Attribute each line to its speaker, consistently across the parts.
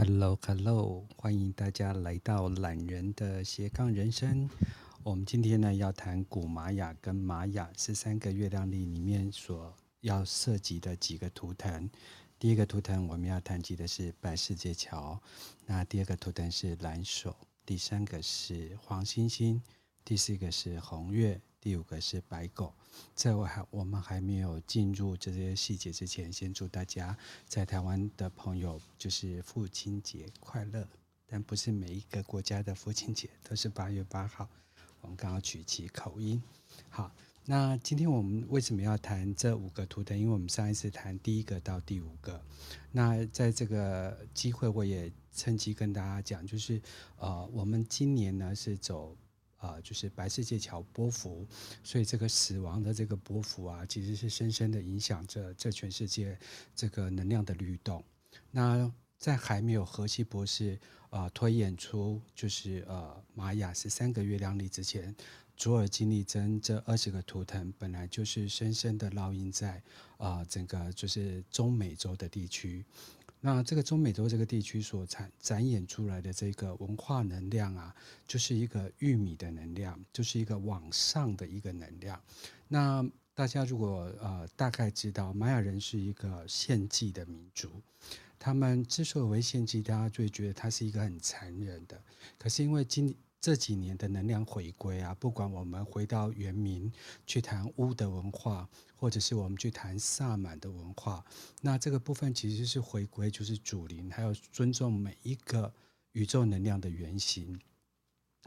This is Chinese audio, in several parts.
Speaker 1: Hello，Hello，欢迎大家来到懒人的斜杠人生。我们今天呢要谈古玛雅跟玛雅十三个月亮历里面所要涉及的几个图腾。第一个图腾我们要谈及的是白世界桥，那第二个图腾是蓝手，第三个是黄星星，第四个是红月。第五个是白狗，在我还我们还没有进入这些细节之前，先祝大家在台湾的朋友就是父亲节快乐。但不是每一个国家的父亲节都是八月八号，我们刚好取其口音。好，那今天我们为什么要谈这五个图腾？因为我们上一次谈第一个到第五个，那在这个机会我也趁机跟大家讲，就是呃，我们今年呢是走。啊、就是白世界桥波幅，所以这个死亡的这个波幅啊，其实是深深的影响着这全世界这个能量的律动。那在还没有荷西博士啊、呃、推演出就是呃玛雅十三个月亮历之前，卓尔金利珍这二十个图腾本来就是深深的烙印在啊、呃、整个就是中美洲的地区。那这个中美洲这个地区所展展演出来的这个文化能量啊，就是一个玉米的能量，就是一个往上的一个能量。那大家如果呃大概知道，玛雅人是一个献祭的民族，他们之所以为献祭，大家就会觉得他是一个很残忍的。可是因为今这几年的能量回归啊，不管我们回到原民去谈巫的文化，或者是我们去谈萨满的文化，那这个部分其实是回归，就是主灵，还有尊重每一个宇宙能量的原型。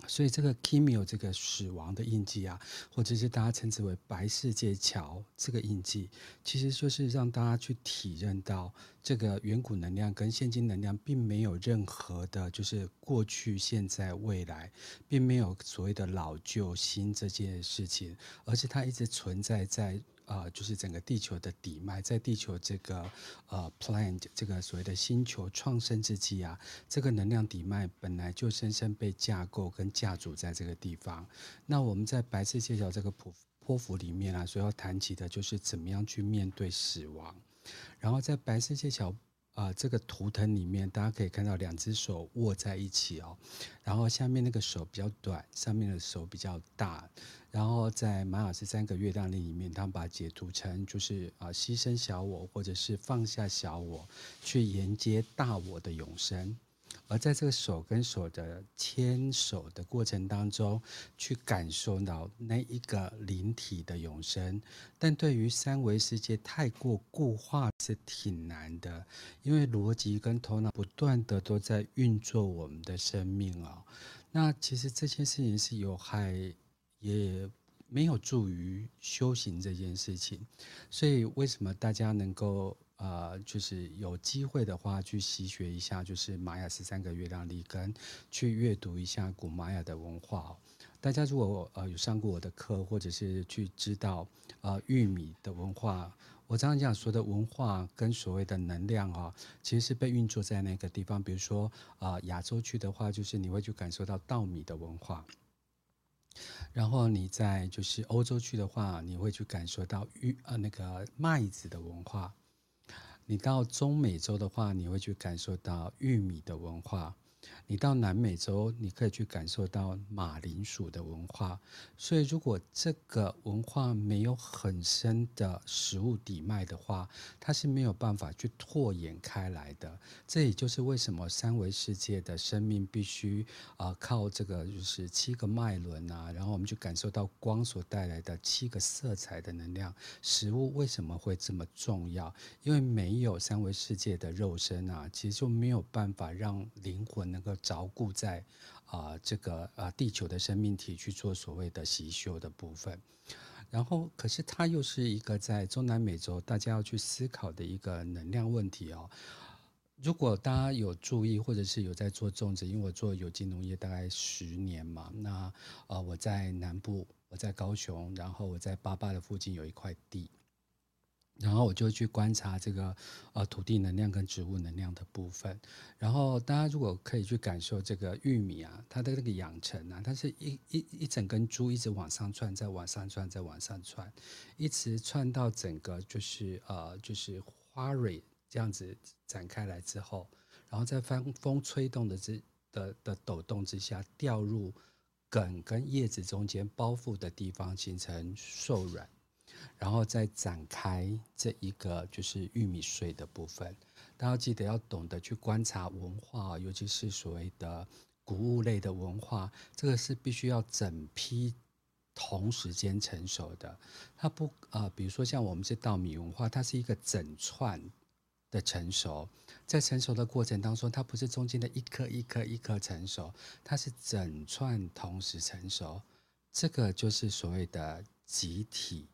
Speaker 1: 所以这个 Kimio 这个死亡的印记啊，或者是大家称之为白世界桥这个印记，其实就是让大家去体认到这个远古能量跟现今能量并没有任何的，就是过去、现在、未来，并没有所谓的老旧新这件事情，而是它一直存在在。啊、呃，就是整个地球的底脉，在地球这个呃 planet 这个所谓的星球创生之际啊，这个能量底脉本来就深深被架构跟架组在这个地方。那我们在白色界桥这个普波幅里面啊，所要谈起的就是怎么样去面对死亡。然后在白色界桥。啊、这个图腾里面，大家可以看到两只手握在一起哦，然后下面那个手比较短，上面的手比较大。然后在马尔斯三个月亮历里面，他们把解读成就是啊、牺牲小我，或者是放下小我，去迎接大我的永生。而在这个手跟手的牵手的过程当中，去感受到那一个灵体的永生，但对于三维世界太过固化是挺难的，因为逻辑跟头脑不断的都在运作我们的生命啊、那其实这件事情是有害，也没有助于修行这件事情。所以为什么大家能够？呃，就是有机会的话，去习学一下，就是玛雅十三个月亮历，跟去阅读一下古玛雅的文化。大家如果呃有上过我的课，或者是去知道呃玉米的文化，我常常讲说的文化跟所谓的能量啊，其实是被运作在那个地方。比如说啊，亚洲区的话，就是你会去感受到稻米的文化；然后你在就是欧洲区的话，你会去感受到玉呃那个麦子的文化。你到中美洲的话，你会去感受到玉米的文化。你到南美洲，你可以去感受到马铃薯的文化。所以，如果这个文化没有很深的食物底脉的话，它是没有办法去拓展开来的。这也就是为什么三维世界的生命必须啊、靠这个就是七个脉轮啊，然后我们去感受到光所带来的七个色彩的能量。食物为什么会这么重要？因为没有三维世界的肉身啊，其实就没有办法让灵魂。能够着顾在啊、这个啊、呃、地球的生命体去做所谓的习修的部分，然后可是它又是一个在中南美洲大家要去思考的一个能量问题哦。如果大家有注意或者是有在做种植，因为我做有机农业大概十年嘛，那呃我在南部，我在高雄，然后我在八八的附近有一块地。然后我就去观察这个呃土地能量跟植物能量的部分。然后大家如果可以去感受这个玉米啊，它的那个养成啊，它是一一一整根株一直往上窜，再往上窜，再往上窜，一直窜到整个就是呃就是花蕊这样子展开来之后，然后在风风吹动的之的的抖动之下，掉入梗跟叶子中间包覆的地方，形成受软，然后再展开这一个就是玉米穗的部分。大家记得要懂得去观察文化，尤其是所谓的谷物类的文化，这个是必须要整批同时间成熟的。它不啊、比如说像我们这稻米文化，它是一个整串的成熟，在成熟的过程当中，它不是中间的一颗一颗一颗成熟，它是整串同时成熟。这个就是所谓的集体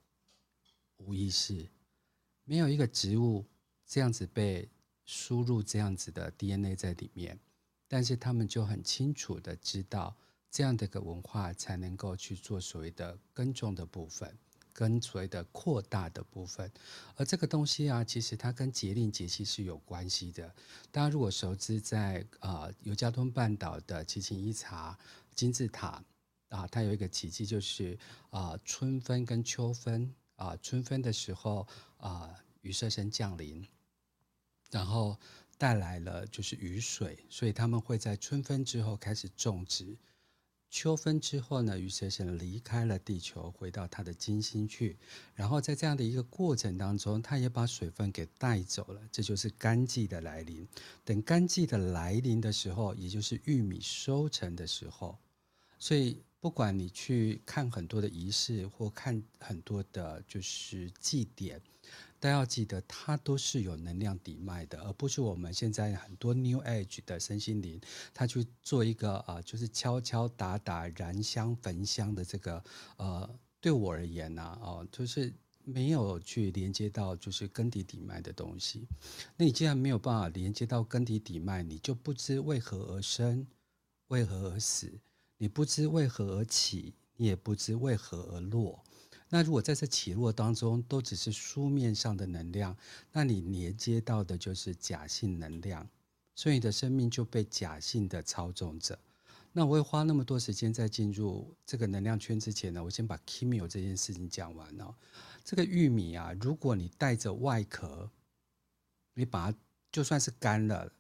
Speaker 1: 无意识，没有一个植物这样子被。输入这样子的 DNA 在里面，但是他们就很清楚的知道，这样的一个文化才能够去做所谓的耕种的部分，跟所谓的扩大的部分。而这个东西啊，其实它跟节令节气是有关系的。大家如果熟知在啊尤加敦半岛的奇琴伊察金字塔啊，它有一个奇迹，就是啊春分跟秋分啊，春分的时候啊雨蛇神降临。然后带来了就是雨水，所以他们会在春分之后开始种植。秋分之后呢，羽蛇神离开了地球，回到他的金星去。然后在这样的一个过程当中，他也把水分给带走了。这就是干季的来临。等干季的来临的时候，也就是玉米收成的时候。所以不管你去看很多的仪式，或看很多的就是祭典。都要记得，它都是有能量底脉的，而不是我们现在很多 New Age 的身心灵，他去做一个啊，就是敲敲打打、燃香焚香的这个呃，对我而言呢，哦，就是没有去连接到就是根底底脉的东西。那你既然没有办法连接到根底底脉，你就不知为何而生，为何而死，你不知为何而起，你也不知为何而落。那如果在这起落当中都只是书面上的能量，那你连接到的就是假性能量，所以你的生命就被假性的操纵着。那我会花那么多时间在进入这个能量圈之前呢，我先把 Kimio 这件事情讲完哦。这个玉米啊，如果你带着外壳，你把它就算是干了，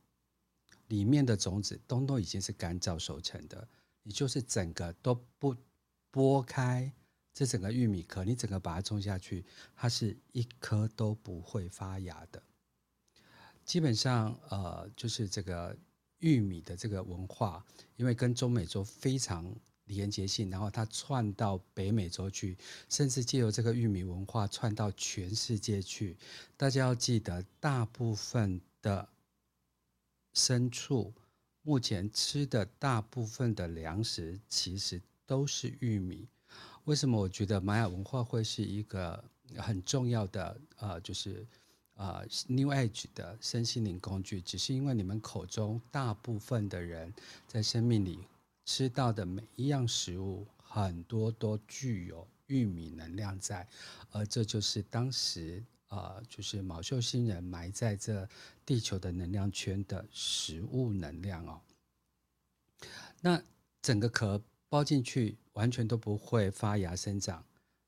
Speaker 1: 里面的种子都都已经是干燥熟成的，你就是整个都不剥开。这整个玉米壳，你整个把它种下去，它是一颗都不会发芽的。基本上，呃，就是这个玉米的这个文化，因为跟中美洲非常连接性，然后它串到北美洲去，甚至借由这个玉米文化串到全世界去。大家要记得，大部分的牲畜目前吃的大部分的粮食，其实都是玉米。为什么我觉得玛雅文化会是一个很重要的呃，就是呃 New Age 的身心灵工具？只是因为你们口中大部分的人在生命里吃到的每一样食物，很多都具有玉米能量在，而这就是当时呃，就是毛秀星人埋在这地球的能量圈的食物能量哦。那整个壳。包进去完全都不会发芽生长，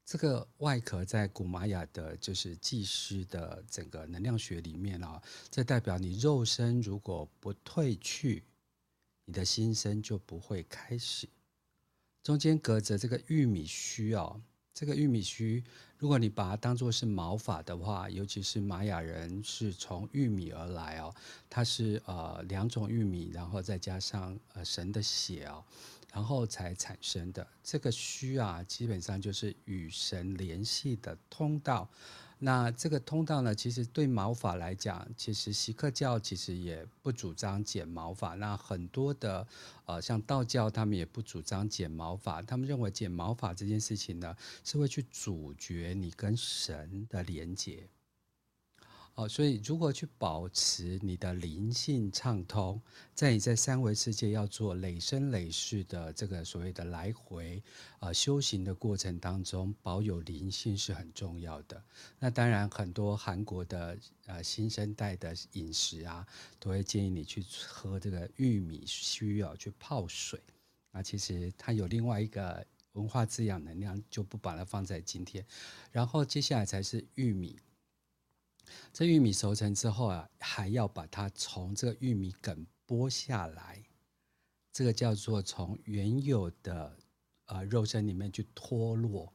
Speaker 1: 这个外壳在古玛雅的就是祭师的整个能量学里面啊，这代表你肉身如果不退去，你的新生就不会开始。中间隔着这个玉米须哦，这个玉米须，如果你把它当做是毛发的话，尤其是玛雅人是从玉米而来哦，它是呃两种玉米，然后再加上呃神的血哦。然后才产生的这个须啊，基本上就是与神联系的通道。那这个通道呢，其实对毛发来讲，其实锡克教其实也不主张剪毛发。那很多的呃，像道教他们也不主张剪毛发，他们认为剪毛发这件事情呢，是会去阻绝你跟神的连接。哦，所以如何去保持你的灵性畅通，在你在三维世界要做累生累世的这个所谓的来回啊、修行的过程当中，保有灵性是很重要的。那当然，很多韩国的呃新生代的饮食啊，都会建议你去喝这个玉米须啊，去泡水。那其实它有另外一个文化滋养能量，就不把它放在今天。然后接下来才是玉米。这玉米熟成之后啊，还要把它从这个玉米梗剥下来，这个叫做从原有的呃肉身里面去脱落，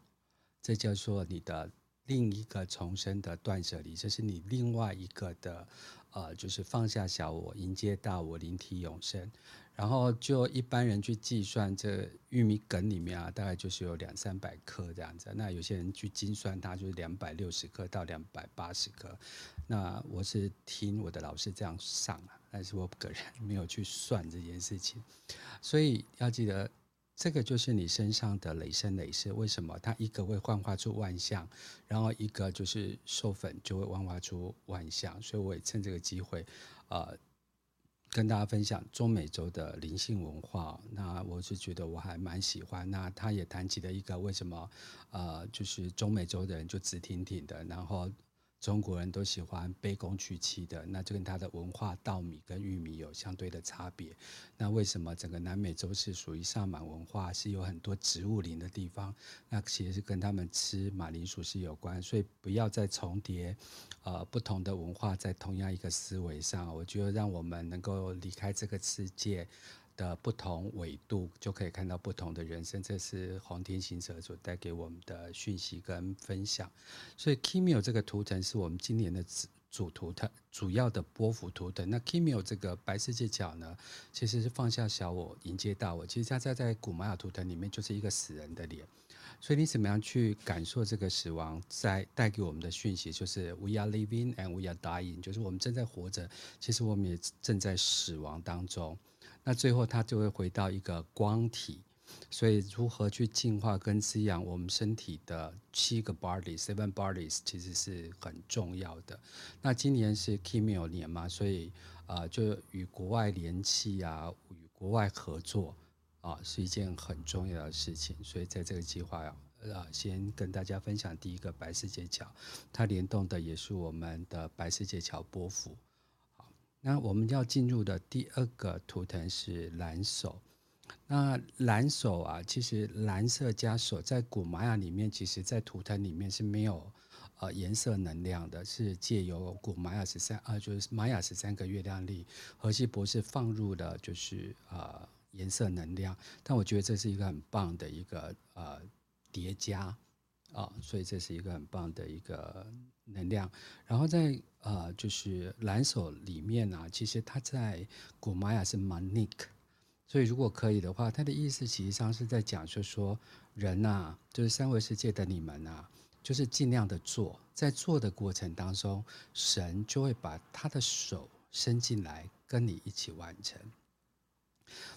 Speaker 1: 这叫做你的另一个重生的断舍离，这是你另外一个的呃，就是放下小我，迎接大我，灵体永生。然后就一般人去计算，这玉米梗里面啊，大概就是有两三百克这样子。那有些人去精算，它就是两百六十克到两百八十克。那我是听我的老师这样上啊，但是我个人没有去算这件事情。所以要记得，这个就是你身上的累生累世。为什么？它一个会幻化出万象，然后一个就是授粉就会幻化出万象。所以我也趁这个机会，呃。跟大家分享中美洲的灵性文化，那我是觉得我还蛮喜欢。那他也谈起了一个为什么，呃，就是中美洲的人就直挺挺的，然后。中国人都喜欢卑躬屈膝的，那就跟他的文化稻米跟玉米有相对的差别。那为什么整个南美洲是属于萨满文化，是有很多植物林的地方？那其实是跟他们吃马铃薯是有关。所以不要再重叠，呃，不同的文化在同样一个思维上，我觉得让我们能够离开这个世界。的不同维度就可以看到不同的人生，这是黄天行者所带给我们的讯息跟分享。所以 Kimil 这个图腾是我们今年的主图腾，主要的波幅图腾。那 Kimil 这个白世界角呢，其实是放下小我，迎接大我。其实它在在古玛雅图腾里面就是一个死人的脸。所以你怎么样去感受这个死亡在带给我们的讯息？就是 We are living and we are dying，就是我们正在活着，其实我们也正在死亡当中。那最后，它就会回到一个光体，所以如何去净化跟滋养我们身体的七个 body seven bodies，其实是很重要的。那今年是 Kemuel 年嘛，所以啊、呃，就与国外联系啊，与国外合作啊，是一件很重要的事情。所以在这个计划啊，呃，先跟大家分享第一个白世界桥，它联动的也是我们的白世界桥波符。那我们要进入的第二个图腾是蓝手。那蓝手啊，其实蓝色加手在古玛雅里面，其实在图腾里面是没有呃颜色能量的，是借由古玛雅十三啊，就是玛雅十三个月亮历，荷西博士放入的就是呃颜色能量。但我觉得这是一个很棒的一个呃叠加啊，所以这是一个很棒的一个能量。然后在呃，就是蓝手里面啊，其实它在古玛雅是 Manik，所以如果可以的话，它的意思其实上是在讲，就说人呐、啊，就是三维世界的你们啊，就是尽量的做，在做的过程当中，神就会把他的手伸进来，跟你一起完成。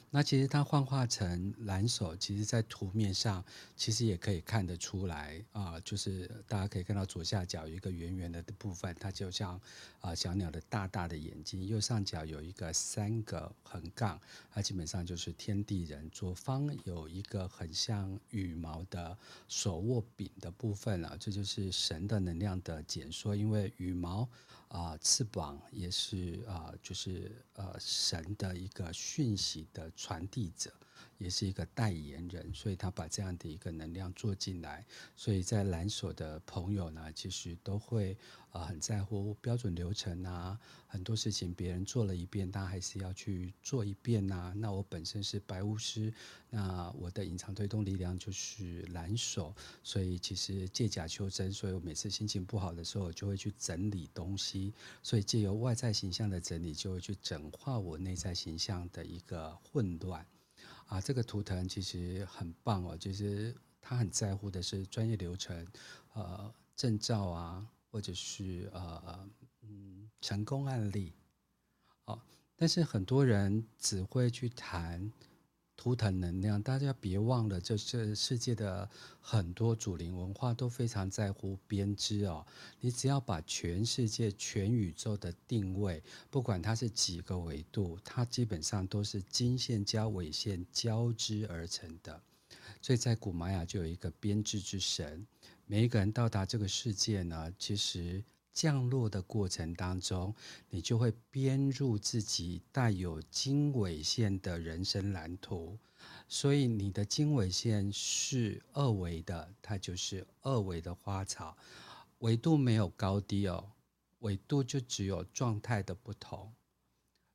Speaker 1: 那其实它幻化成蓝手，其实在图面上其实也可以看得出来啊，就是大家可以看到左下角有一个圆圆的部分，它就像啊小鸟的大大的眼睛；右上角有一个三个横杠，它基本上就是天地人；左方有一个很像羽毛的手握柄的部分啊，这就是神的能量的简说，因为羽毛。啊、翅膀也是啊、就是呃神的一个讯息的传递者，也是一个代言人，所以他把这样的一个能量做进来，所以在蓝手的朋友呢，其实都会。啊，很在乎标准流程啊，很多事情别人做了一遍，他还是要去做一遍呐、啊。那我本身是白巫师，那我的隐藏推动力量就是蓝手，所以其实借假修真，所以我每次心情不好的时候，我就会去整理东西，所以借由外在形象的整理，就会去整化我内在形象的一个混乱。啊，这个图腾其实很棒哦，就是他很在乎的是专业流程，呃，证照啊。或者是呃嗯成功案例，好，但是很多人只会去谈图腾能量，大家别忘了，这是世界的很多主灵文化都非常在乎编织哦。你只要把全世界、全宇宙的定位，不管它是几个维度，它基本上都是经线加纬线交织而成的。所以在古玛雅就有一个编织之神。每一个人到达这个世界呢，其实降落的过程当中，你就会编入自己带有经纬线的人生蓝图。所以你的经纬线是二维的，它就是二维的花草，维度没有高低哦。纬度就只有状态的不同。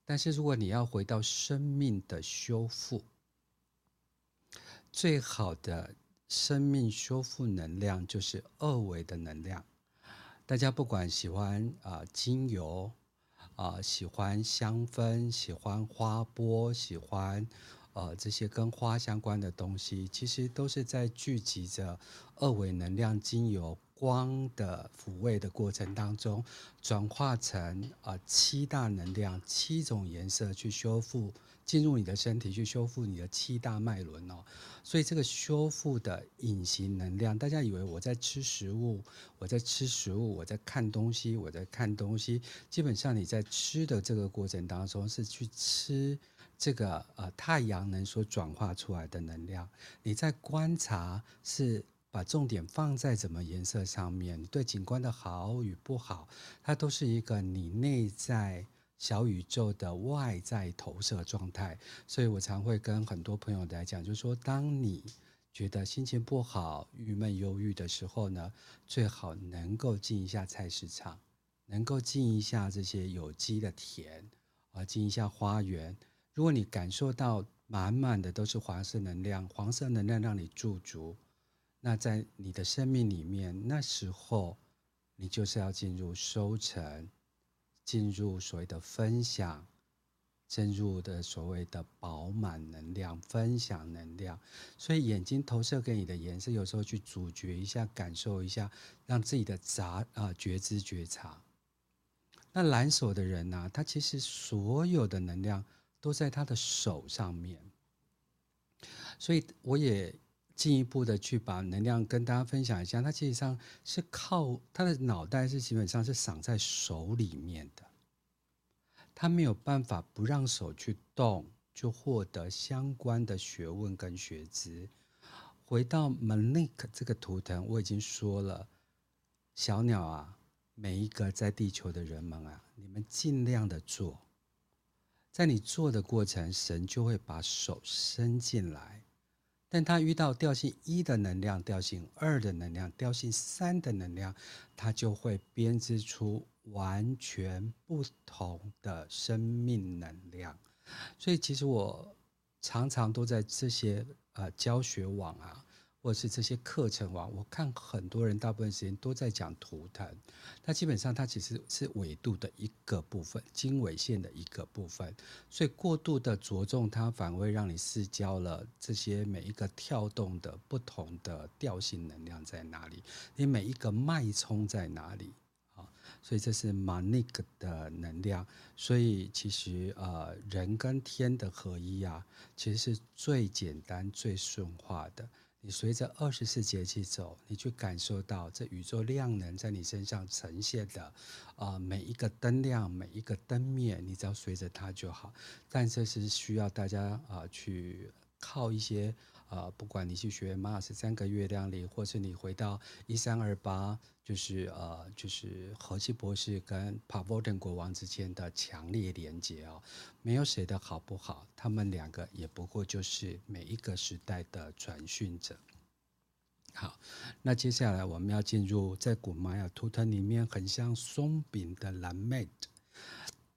Speaker 1: 但是如果你要回到生命的修复，最好的生命修复能量就是二维的能量。大家不管喜欢啊、精油啊、喜欢香氛，喜欢花波，喜欢呃这些跟花相关的东西，其实都是在聚集着二维能量精油。光的抚慰的过程当中，转化成、呃、七大能量、七种颜色去修复，进入你的身体去修复你的七大脉轮哦。所以这个修复的隐形能量，大家以为我在吃食物，我在吃食物，我在看东西，我在看东西。基本上你在吃的这个过程当中，是去吃这个呃太阳能所转化出来的能量。你在观察是。把重点放在怎么颜色上面，对景观的好与不好，它都是一个你内在小宇宙的外在投射状态。所以我常会跟很多朋友来讲，就是说，当你觉得心情不好、郁闷、忧郁的时候呢，最好能够进一下菜市场，能够进一下这些有机的田，啊，进一下花园。如果你感受到满满的都是黄色能量，黄色能量让你驻足。那在你的生命里面，那时候你就是要进入收成，进入所谓的分享，进入的所谓的饱满能量、分享能量。所以眼睛投射给你的颜色，有时候去咀嚼一下，感受一下，让自己的杂啊觉知觉察。那蓝手的人呢、他其实所有的能量都在他的手上面，所以我也。进一步的去把能量跟大家分享一下，它其实上是靠他的脑袋是基本上是长在手里面的，他没有办法不让手去动就获得相关的学问跟学知。回到 Monique 这个图腾，我已经说了，小鸟啊，每一个在地球的人们啊，你们尽量的做，在你做的过程，神就会把手伸进来。但他遇到调性一的能量、调性二的能量、调性三的能量，他就会编织出完全不同的生命能量。所以，其实我常常都在这些呃教学网啊。或者是这些课程网，我看很多人大部分时间都在讲图腾，它基本上它其实是纬度的一个部分，经纬线的一个部分，所以过度的着重它，反而会让你失焦了这些每一个跳动的不同的调性能量在哪里，你每一个脉冲在哪里啊？所以这是 Monique 的能量，所以其实呃人跟天的合一啊，其实是最简单最顺化的。你随着二十四节气走，你去感受到这宇宙量能在你身上呈现的，啊、每一个灯亮，每一个灯灭，你只要随着它就好。但这是需要大家啊、去靠一些。啊、不管你去学马雅十三个月亮历，或是你回到一三二八，就是呃，就是荷西博士跟帕沃登国王之间的强烈连接哦，没有谁的好不好，他们两个也不过就是每一个时代的传讯者。好，那接下来我们要进入在古玛雅图腾里面很像松饼的蓝妹，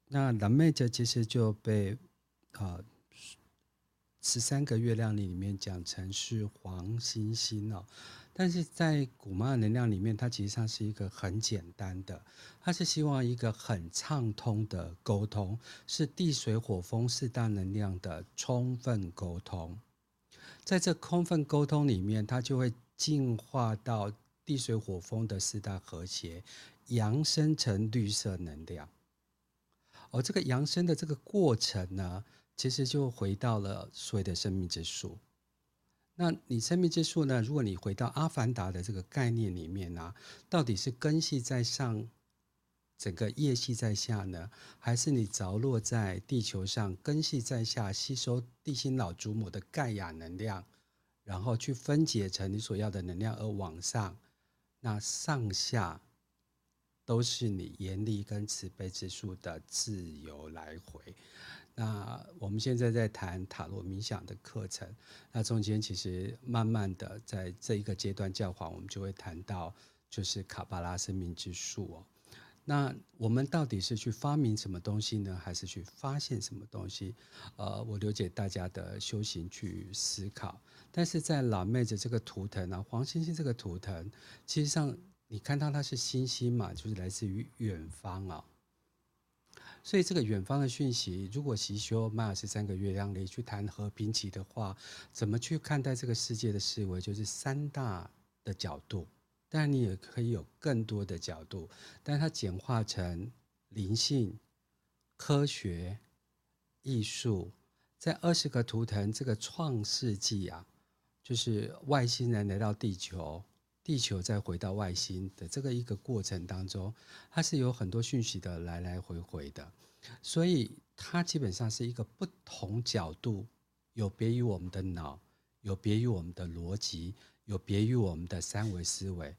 Speaker 1: 那蓝妹这其实就被啊。呃十三个月亮历里面讲成是黄星星哦，但是在古玛雅能量里面，它其实上是一个很简单的，它是希望一个很畅通的沟通，是地水火风四大能量的充分沟通。在这充分沟通里面，它就会进化到地水火风的四大和谐，扬升成绿色能量。而这个扬升的这个过程呢，其实就回到了所谓的生命之树。那你生命之树呢？如果你回到阿凡达的这个概念里面呢、到底是根系在上，整个叶系在下呢，还是你着落在地球上，根系在下，吸收地心老祖母的盖亚能量，然后去分解成你所要的能量而往上？那上下都是你严厉跟慈悲之树的自由来回。那我们现在在谈塔罗冥想的课程，那中间其实慢慢的在这一个阶段教皇，我们就会谈到就是卡巴拉生命之树哦。那我们到底是去发明什么东西呢，还是去发现什么东西？呃，我了解大家的修行去思考。但是在老妹子这个图腾啊，黄星星这个图腾，其实上你看到它是星星嘛，就是来自于远方啊。所以这个远方的讯息，如果习修玛雅十三个月亮历去谈和平期的话，怎么去看待这个世界的思维，就是三大的角度。当然，你也可以有更多的角度，但它简化成灵性、科学、艺术，在二十个图腾这个创世纪啊，就是外星人来到地球。地球再回到外星的这个一个过程当中，它是有很多讯息的来来回回的，所以它基本上是一个不同角度，有别于我们的脑，有别于我们的逻辑，有别于我们的三维思维。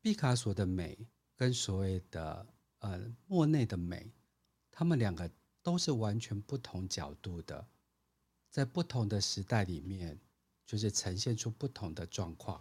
Speaker 1: 毕卡索的美跟所谓的呃莫内的美，他们两个都是完全不同角度的，在不同的时代里面，就是呈现出不同的状况。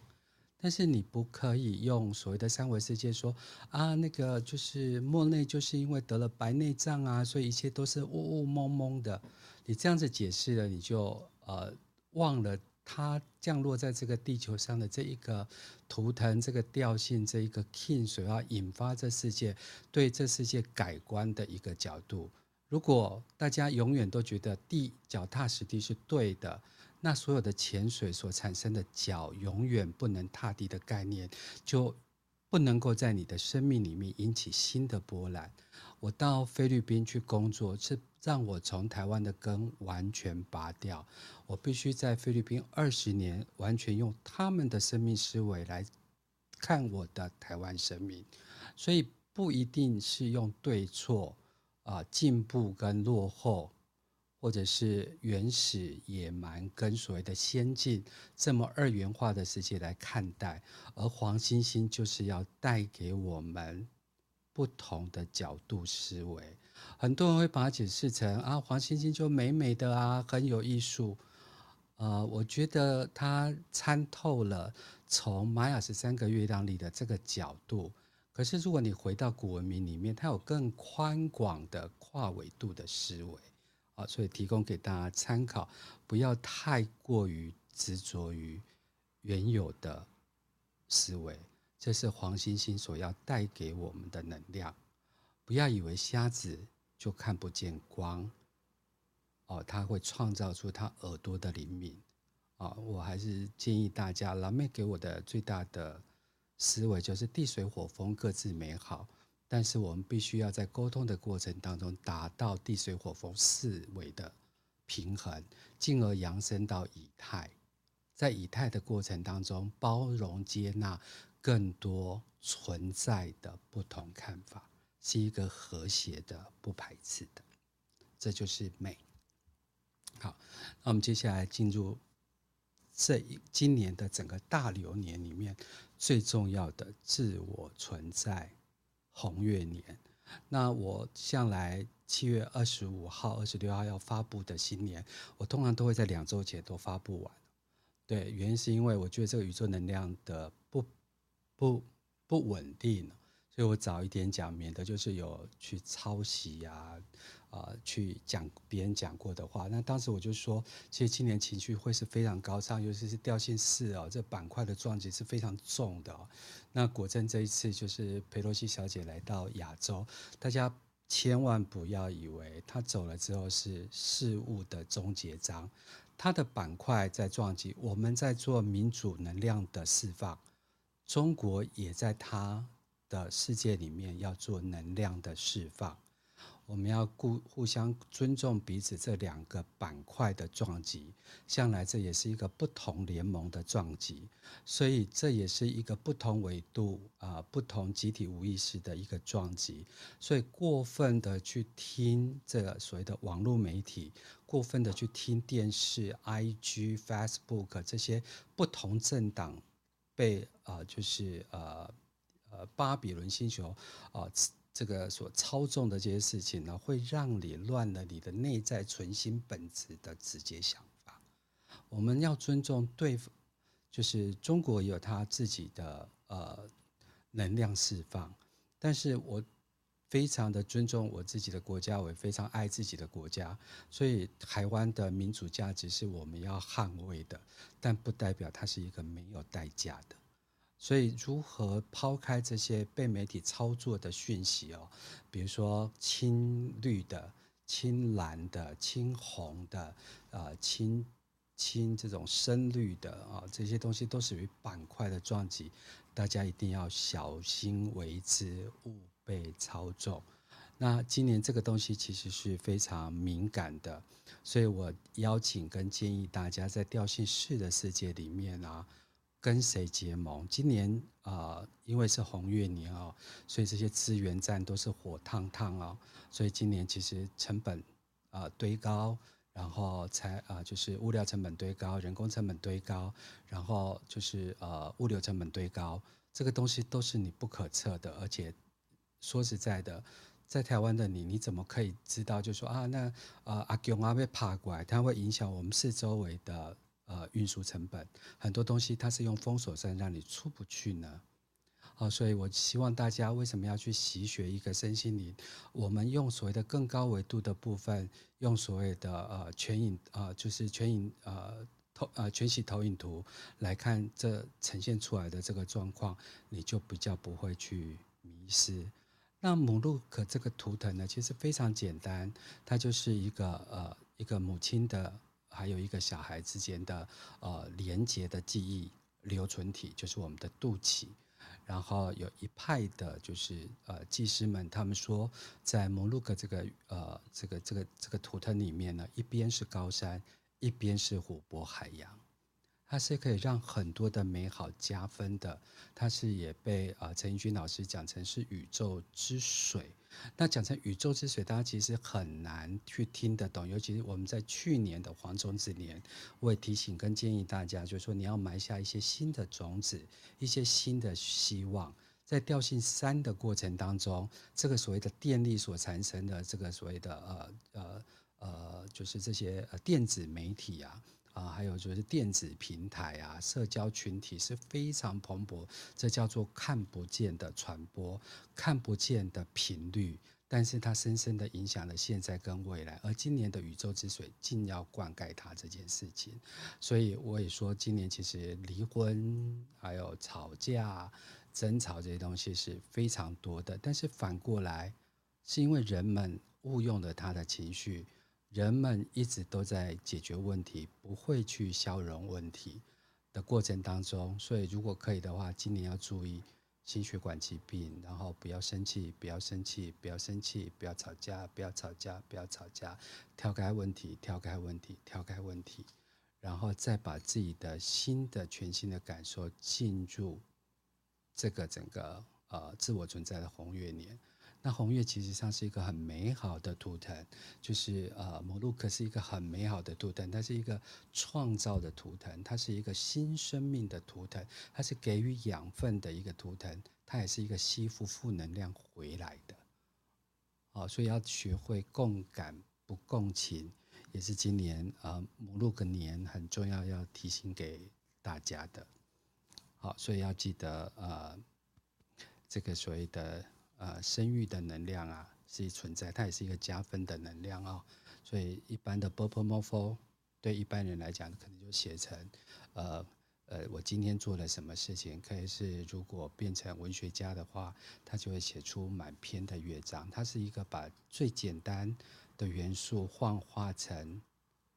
Speaker 1: 但是你不可以用所谓的三维世界说啊，那个就是莫内就是因为得了白内障啊，所以一切都是雾雾蒙蒙的。你这样子解释了，你就呃忘了它降落在这个地球上的这一个图腾、这个调性、这一个 king 所要引发这世界对这世界改观的一个角度。如果大家永远都觉得地脚踏实地是对的。那所有的潜水所产生的脚永远不能踏地的概念，就不能够在你的生命里面引起新的波澜。我到菲律宾去工作，是让我从台湾的根完全拔掉。我必须在菲律宾二十年，完全用他们的生命思维来看我的台湾生命，所以不一定是用对错啊，进步跟落后。或者是原始野蛮跟所谓的先进这么二元化的世界来看待，而黄星星就是要带给我们不同的角度思维。很多人会把它解释成啊，黄星星就美美的啊，很有艺术。呃，我觉得它参透了从玛雅十三个月亮里的这个角度。可是如果你回到古文明里面，它有更宽广的跨维度的思维。啊所以提供给大家参考，不要太过于执着于原有的思维，这是黄星星所要带给我们的能量。不要以为瞎子就看不见光，哦，他会创造出他耳朵的灵敏。啊，我还是建议大家，老妹给我的最大的思维就是地水火风各自美好。但是我们必须要在沟通的过程当中达到地水火风四维的平衡，进而扬升到以太，在以太的过程当中包容接纳更多存在的不同看法，是一个和谐的、不排斥的，这就是美。好，那我们接下来进入这一今年的整个大流年里面最重要的自我存在。红月年，那我向来七月二十五号、二十六号要发布的新年，我通常都会在两周前都发布完。对，原因是因为我觉得这个宇宙能量的不不不稳定，所以我早一点讲，免得就是有去抄袭呀。啊，去讲别人讲过的话，那当时我就说，其实今年情绪会是非常高涨，尤其是调性四哦，这板块的撞击是非常重的。那果真这一次就是佩洛西小姐来到亚洲，大家千万不要以为她走了之后是事物的终结章，她的板块在撞击，我们在做民主能量的释放，中国也在她的世界里面要做能量的释放。我们要互互相尊重彼此这两个板块的撞击，向来这也是一个不同联盟的撞击，所以这也是一个不同维度啊，不同集体无意识的一个撞击。所以过分的去听这个所谓的网络媒体，过分的去听电视、IG、Facebook 这些不同政党被啊，就是呃呃巴比伦星球啊。这个所操纵的这些事情呢，会让你乱了你的内在存心本质的直接想法。我们要尊重对方，就是中国有他自己的呃能量释放，但是我非常的尊重我自己的国家，我也非常爱自己的国家，所以台湾的民主价值是我们要捍卫的，但不代表它是一个没有代价的。所以，如何抛开这些被媒体操作的讯息哦，比如说青绿的、青蓝的、青红的，呃，青青这种深绿的啊，这些东西都属于板块的撞击，大家一定要小心为之，勿被操纵，那今年这个东西其实是非常敏感的，所以我邀请跟建议大家在调性式的世界里面啊，跟谁结盟？今年啊、因为是红月年哦，所以这些资源战都是火烫烫哦，所以今年其实成本啊、堆高，然后才啊、就是物料成本堆高，人工成本堆高，然后就是呃物流成本堆高，这个东西都是你不可测的，而且。说实在的，在台湾的你，你怎么可以知道？就说啊，那呃阿公阿被爬过来，它会影响我们四周围的呃运输成本。很多东西它是用封锁线让你出不去呢。好、所以我希望大家为什么要去习学一个身心灵？我们用所谓的更高维度的部分，用所谓的呃全影呃就是全影呃投呃全息投影图来看这呈现出来的这个状况，你就比较不会去迷失。那母鹿可这个图腾呢，其实非常简单，它就是一个呃一个母亲的，还有一个小孩之间的呃连接的记忆留存体，就是我们的肚脐。然后有一派的，就是呃祭师们，他们说在摩鹿哥这个呃这个这个这个图腾里面呢，一边是高山，一边是湖泊海洋。它是可以让很多的美好加分的，它是也被呃陈奕君老师讲成是宇宙之水。那讲成宇宙之水，大家其实很难去听得懂。尤其是我们在去年的黄种子年，我也提醒跟建议大家，就是说你要埋下一些新的种子，一些新的希望。在调性三的过程当中，这个所谓的电力所产生的这个所谓的呃呃呃，就是这些电子媒体啊。啊，还有就是电子平台啊，社交群体是非常蓬勃，这叫做看不见的传播，看不见的频率，但是它深深的影响了现在跟未来。而今年的宇宙之水，尽要灌溉它这件事情，所以我也说，今年其实离婚、还有吵架、争吵这些东西是非常多的。但是反过来，是因为人们误用了他的情绪。人们一直都在解决问题，不会去消融问题的过程当中，所以如果可以的话，今年要注意心血管疾病，然后不要生气，不要生气，不要生气，不要吵架，不要吵架，不要吵架，跳开问题，跳开问题，跳开问题，然后再把自己的新的全新的感受进入这个整个呃自我存在的红月年。那红月其实上是一个很美好的图腾，就是呃，牡鹿可是一个很美好的图腾，它是一个创造的图腾，它是一个新生命的图腾，它是给予养分的一个图腾，它也是一个吸附负能量回来的。好，所以要学会共感不共情，也是今年呃牡鹿的年很重要要提醒给大家的。好，所以要记得呃，这个所谓的。呃生育的能量啊是存在它也是一个加分的能量哦。所以一般的 bpmapf 对一般人来讲可能就写成呃呃我今天做了什么事情可以是如果变成文学家的话他就会写出满篇的乐章。它是一个把最简单的元素幻化成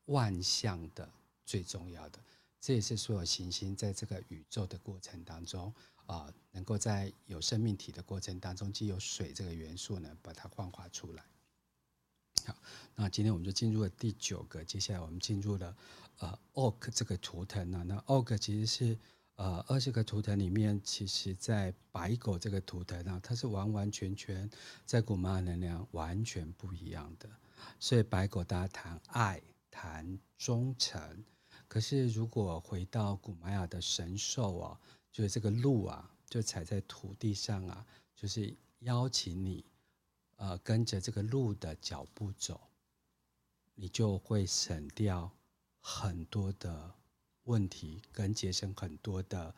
Speaker 1: 万象的最重要的。这也是所有行星在这个宇宙的过程当中啊，能够在有生命体的过程当中，既有水这个元素呢，把它幻化出来。好，那今天我们就进入了第九个，接下来我们进入了呃 Orc 这个图腾呢。那 Orc 其实是呃二十个图腾里面，其实在白狗这个图腾呢，它是完完全全在古玛雅能量完全不一样的。所以白狗大家谈爱，谈忠诚，可是如果回到古玛雅的神兽啊。就是这个路啊，就踩在土地上啊，就是邀请你，呃，跟着这个路的脚步走，你就会省掉很多的问题，跟节省很多的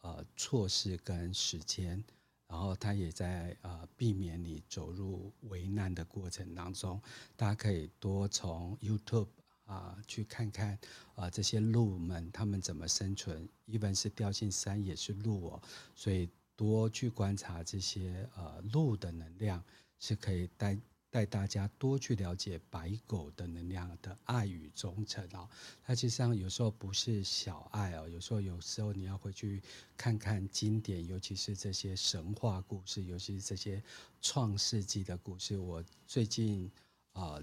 Speaker 1: 呃错事跟时间，然后它也在呃避免你走入危难的过程当中。大家可以多从 YouTube 啊去看看啊这些鹿们他们怎么生存，一般是掉进山也是鹿哦，所以多去观察这些呃鹿的能量是可以带。带大家多去了解白狗的能量的爱与忠诚啊，它其实上有时候不是小爱哦，有时候有时候你要回去看看经典，尤其是这些神话故事，尤其是这些创世纪的故事。我最近啊、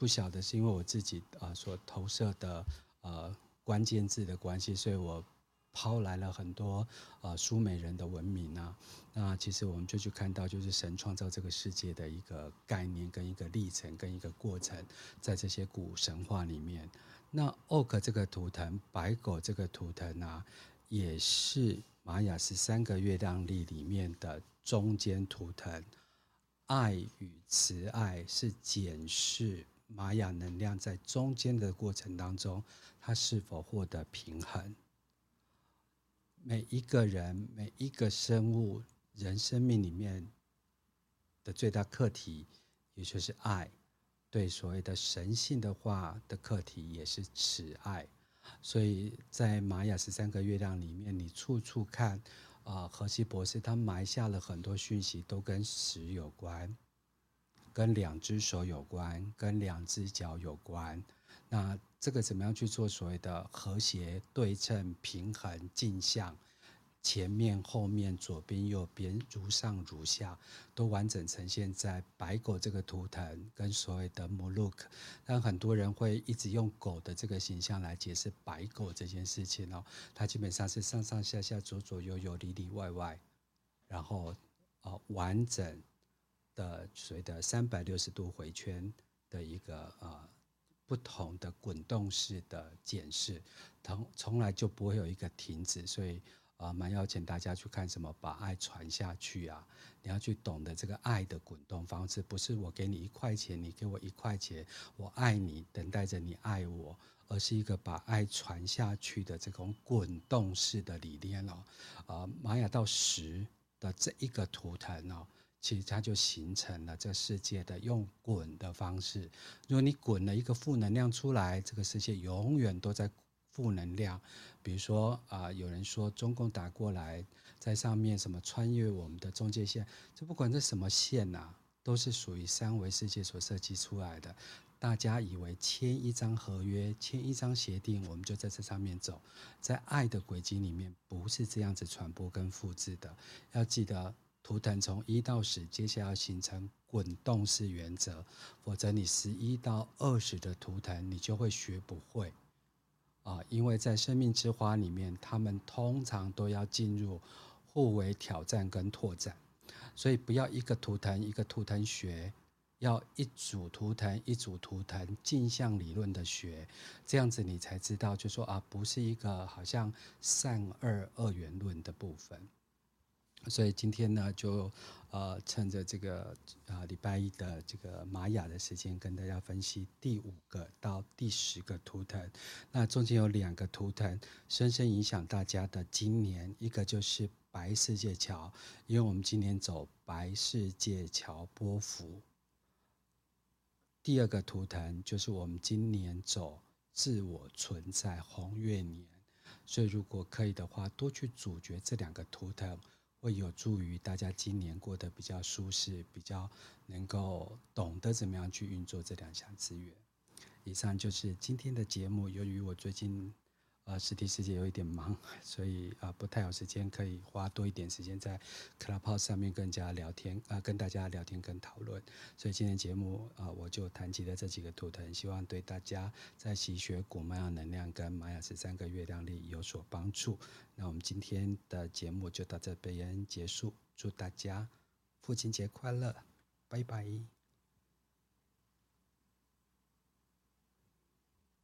Speaker 1: 不晓得是因为我自己啊、所投射的呃关键字的关系，所以我。抛来了很多呃苏美人的文明啊，那其实我们就去看到，就是神创造这个世界的一个概念跟一个历程跟一个过程，在这些古神话里面。那 Oak 这个图腾，白狗这个图腾啊，也是玛雅十三个月亮历里面的中间图腾。爱与慈爱是检视玛雅能量在中间的过程当中，它是否获得平衡。每一个人，每一个生物，人生命里面的最大课题，也就是爱。对所谓的神性的话的课题，也是慈爱。所以在玛雅十三个月亮里面，你处处看，啊、呃，荷西博士他埋下了很多讯息，都跟死有关，跟两只手有关，跟两只脚有关。那这个怎么样去做所谓的和谐、对称、平衡、镜像，前面、后面、左边、右边，如上如下，都完整呈现在白狗这个图腾跟所谓的 Muluk。但很多人会一直用狗的这个形象来解释白狗这件事情哦，它基本上是上上下下、左左右右、里里外外，然后哦完整的所谓的三百六十度回圈的一个呃。不同的滚动式的检视，从从来就不会有一个停止，所以呃，蛮邀请大家去看什么，把爱传下去啊！你要去懂得这个爱的滚动方式，不是我给你一块钱，你给我一块钱，我爱你，等待着你爱我，而是一个把爱传下去的这种滚动式的理念哦。呃，玛雅到十的这一个图腾哦。其实它就形成了这世界的用滚的方式。如果你滚了一个负能量出来，这个世界永远都在负能量。比如说啊、有人说中共打过来，在上面什么穿越我们的中介线，这不管是什么线呐、啊，都是属于三维世界所设计出来的。大家以为签一张合约、签一张协定，我们就在这上面走，在爱的轨迹里面不是这样子传播跟复制的。要记得。图腾从一到十，接下来要形成滚动式原则，否则你十一到二十的图腾你就会学不会啊！因为在生命之花里面，他们通常都要进入互为挑战跟拓展，所以不要一个图腾一个图腾学，要一组图腾一组图腾镜像理论的学，这样子你才知道，就说啊，不是一个好像善恶二元论的部分。所以今天呢，就呃趁着这个呃礼拜一的这个玛雅的时间，跟大家分析第五个到第十个图腾。那中间有两个图腾深深影响大家的今年，一个就是白世界桥，因为我们今年走白世界桥波幅。第二个图腾就是我们今年走自我存在红月年，所以如果可以的话，多去咀嚼这两个图腾。会有助于大家今年过得比较舒适，比较能够懂得怎么样去运作这两项资源。以上就是今天的节目。由于我最近呃实体世界有一点忙，所以啊、不太有时间可以花多一点时间在 Clubhouse 上面跟大家聊天啊、跟大家聊天跟讨论。所以今天节目啊、我就谈及了这几个图腾，希望对大家在习学古玛雅能量跟玛雅十三个月亮历有所帮助。那我们今天的节目就到这边结束，祝大家父亲节快乐，拜拜。